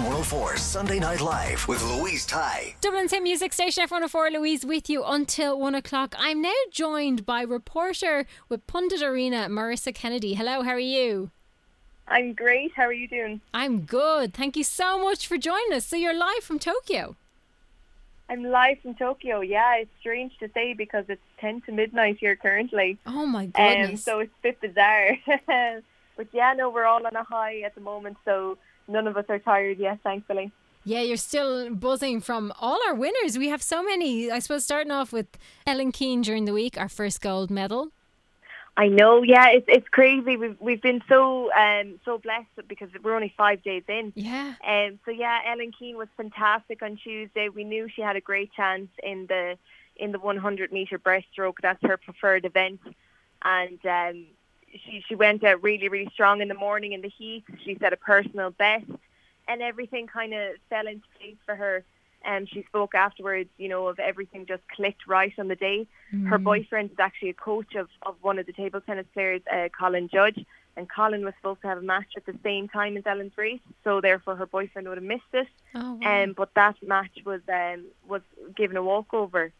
FM 104 Sunday Night Live with Louise Ty. Dublin's hit music station F104 Louise with you until one o'clock. I'm now joined by reporter with Pundit Arena, Marissa Kennedy. Hello, how are you? I'm great. How are you doing? I'm good. Thank you so much for joining us. So you're live from Tokyo. I'm live from Tokyo. Yeah, it's strange to say because it's 10 to midnight here currently. Oh my goodness. Um, so it's a bit bizarre. but yeah, no, we're all on a high at the moment. So none of us are tired yet, thankfully. Yeah, you're still buzzing from all our winners. We have so many. I suppose starting off with Ellen Keane during the week, our first gold medal. I know, yeah, it's it's crazy. We've we've been so um so blessed because we're only five days in. Yeah. Um. So yeah, Ellen Keane was fantastic on Tuesday. We knew she had a great chance in the in the 100 meter breaststroke. That's her preferred event, and um, she she went out really really strong in the morning in the heat. She set a personal best, and everything kind of fell into place for her. And um, she spoke afterwards, you know, of everything just clicked right on the day. Mm. Her boyfriend is actually a coach of, of one of the table tennis players, uh, Colin Judge, and Colin was supposed to have a match at the same time as Ellen's race, so therefore her boyfriend would have missed it. Oh, wow. um, but that match was um, was given a walkover,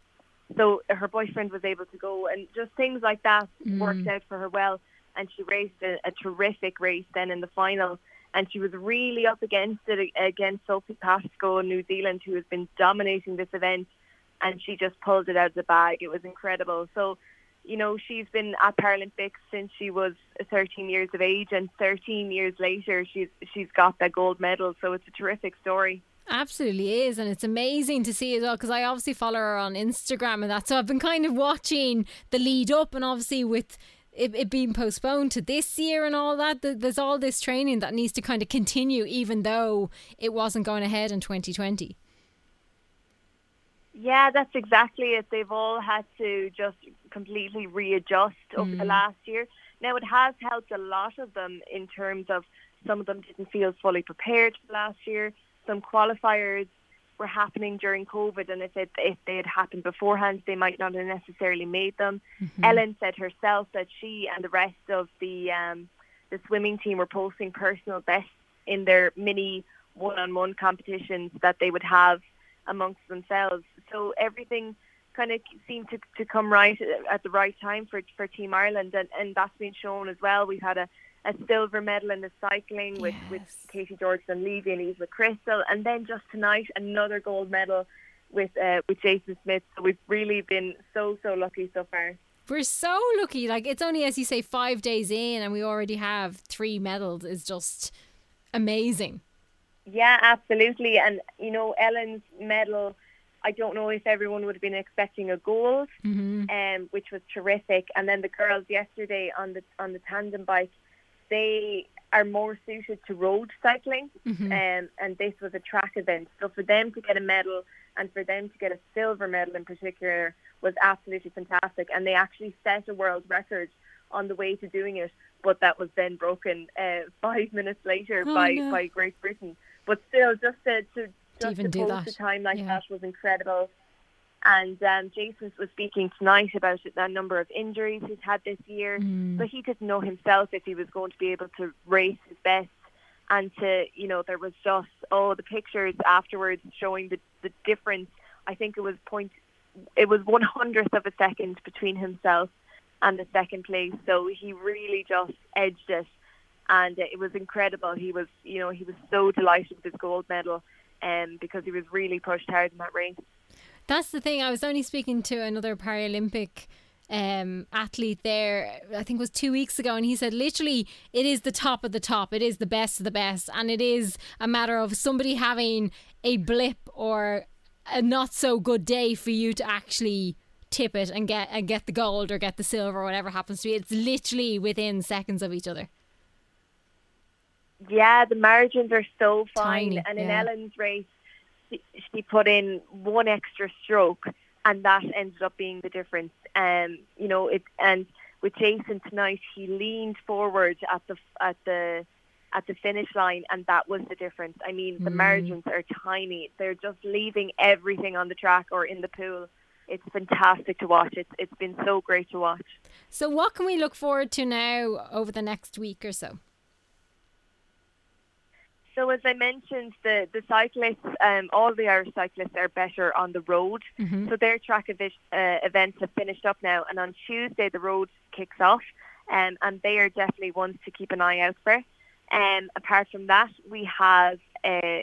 so her boyfriend was able to go, and just things like that Mm. worked out for her well and she raced a, a terrific race then in the final. And she was really up against it against Sophie Pascoe in New Zealand, who has been dominating this event. And she just pulled it out of the bag. It was incredible. So, you know, she's been at Paralympics since she was 13 years of age, and 13 years later, she's she's got that gold medal. So it's a terrific story. Absolutely is, and it's amazing to see as well because I obviously follow her on Instagram and that. So I've been kind of watching the lead up, and obviously with it, it being postponed to this year and all that, there's all this training that needs to kind of continue, even though it wasn't going ahead in 2020. Yeah, that's exactly it. They've all had to just completely readjust over the Mm. last year. Now, it has helped a lot of them in terms of some of them didn't feel fully prepared for last year. Some qualifiers were happening during COVID, and if, it, if they had happened beforehand, they might not have necessarily made them. Ellen said herself that she and the rest of the um, the swimming team were posting personal bests in their mini one-on-one competitions that they would have amongst themselves. So everything kind of seemed to, to come right at the right time for for Team Ireland, and, and that's been shown as well. We've had a, a silver medal in the cycling with, with Yes. Katie-George Dunlevy and Eve McCrystal, and then just tonight another gold medal with uh, with Jason Smith. So we've really been so so lucky so far. We're so lucky. Like it's only as you say five days in, and we already have three medals. Is just amazing. Yeah, absolutely. And you know, Ellen's medal. I don't know if everyone would have been expecting a gold, hmm um, which was terrific. And then the girls yesterday on the on the tandem bike, they are more suited to road cycling, Mhm. um, and this was a track event. So for them to get a medal and for them to get a silver medal in particular was absolutely fantastic. And they actually set a world record on the way to doing it, but that was then broken uh, five minutes later Oh, by, no. by Great Britain. But still, just to, to just even to post a time like yeah. that was incredible. And um, Jason was speaking tonight about the number of injuries he's had this year. Mm. But he didn't know himself if he was going to be able to race his best. And to, you know, there was just, oh, the pictures afterwards showing the, the difference. I think it was point, it was one hundredth of a second between himself and the second place. So he really just edged it. and it was incredible. He was, you know, he was so delighted with his gold medal, um, because he was really pushed hard in that race. That's the thing. I was only speaking to another Paralympic um, athlete there, I think it was two weeks ago, and he said literally it is the top of the top, it is the best of the best, and it is a matter of somebody having a blip or a not so good day for you to actually tip it and get and get the gold or get the silver or whatever happens to be. It's literally within seconds of each other. Yeah, the margins are so fine, Tiny, and in yeah. Ellen's race, she, put in one extra stroke, and that ended up being the difference. Um, you know, it and with Jason tonight, he leaned forward at the at the at the finish line, and that was the difference. I mean, the margins are tiny; they're just leaving everything on the track or in the pool. It's fantastic to watch. It's it's been so great to watch. So, what can we look forward to now over the next week or so? So as I mentioned, the the cyclists, um, all the Irish cyclists are better on the road. So their track evi- uh, events have finished up now, and on Tuesday the road kicks off, um, and they are definitely ones to keep an eye out for. Um, apart from that, we have uh,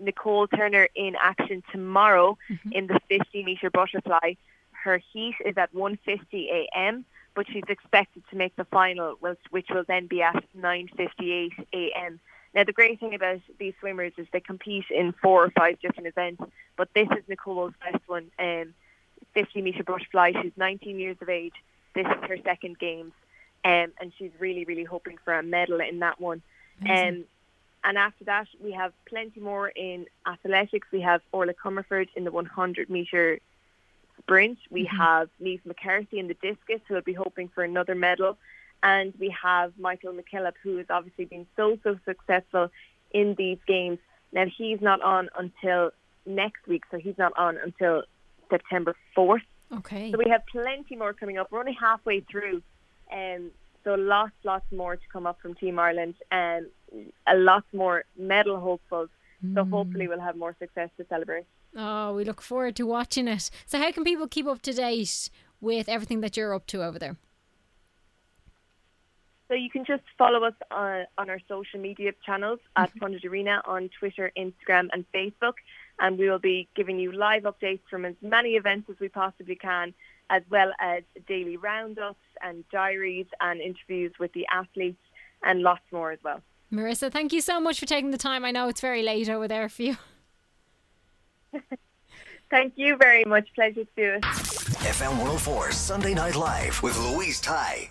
Nicole Turner in action tomorrow in the 50 meter butterfly. Her heat is at 1:50 a.m., but she's expected to make the final, which, which will then be at 9:58 a.m. Now, the great thing about these swimmers is they compete in four or five different events, but this is Nicole's best one. Um, 50 meter butterfly. She's 19 years of age. This is her second games, um, and she's really, really hoping for a medal in that one. Um, and after that, we have plenty more in athletics. We have Orla Comerford in the 100 meter sprint. We have Niamh McCarthy in the discus, who will be hoping for another medal. And we have Michael McKillop, who has obviously been so, so successful in these games. Now, he's not on until next week, so he's not on until September 4th. Okay. So we have plenty more coming up. We're only halfway through. Um, so lots, lots more to come up from Team Ireland and a lot more medal hopefuls. So hopefully we'll have more success to celebrate. Oh, we look forward to watching it. So, how can people keep up to date with everything that you're up to over there? So you can just follow us on, on our social media channels at mm-hmm. Pundit Arena on Twitter, Instagram, and Facebook. And we will be giving you live updates from as many events as we possibly can, as well as daily roundups and diaries and interviews with the athletes and lots more as well. Marissa, thank you so much for taking the time. I know it's very late over there for you. Thank you very much. Pleasure to do it. FM 104 Sunday Night Live with Louise Ty.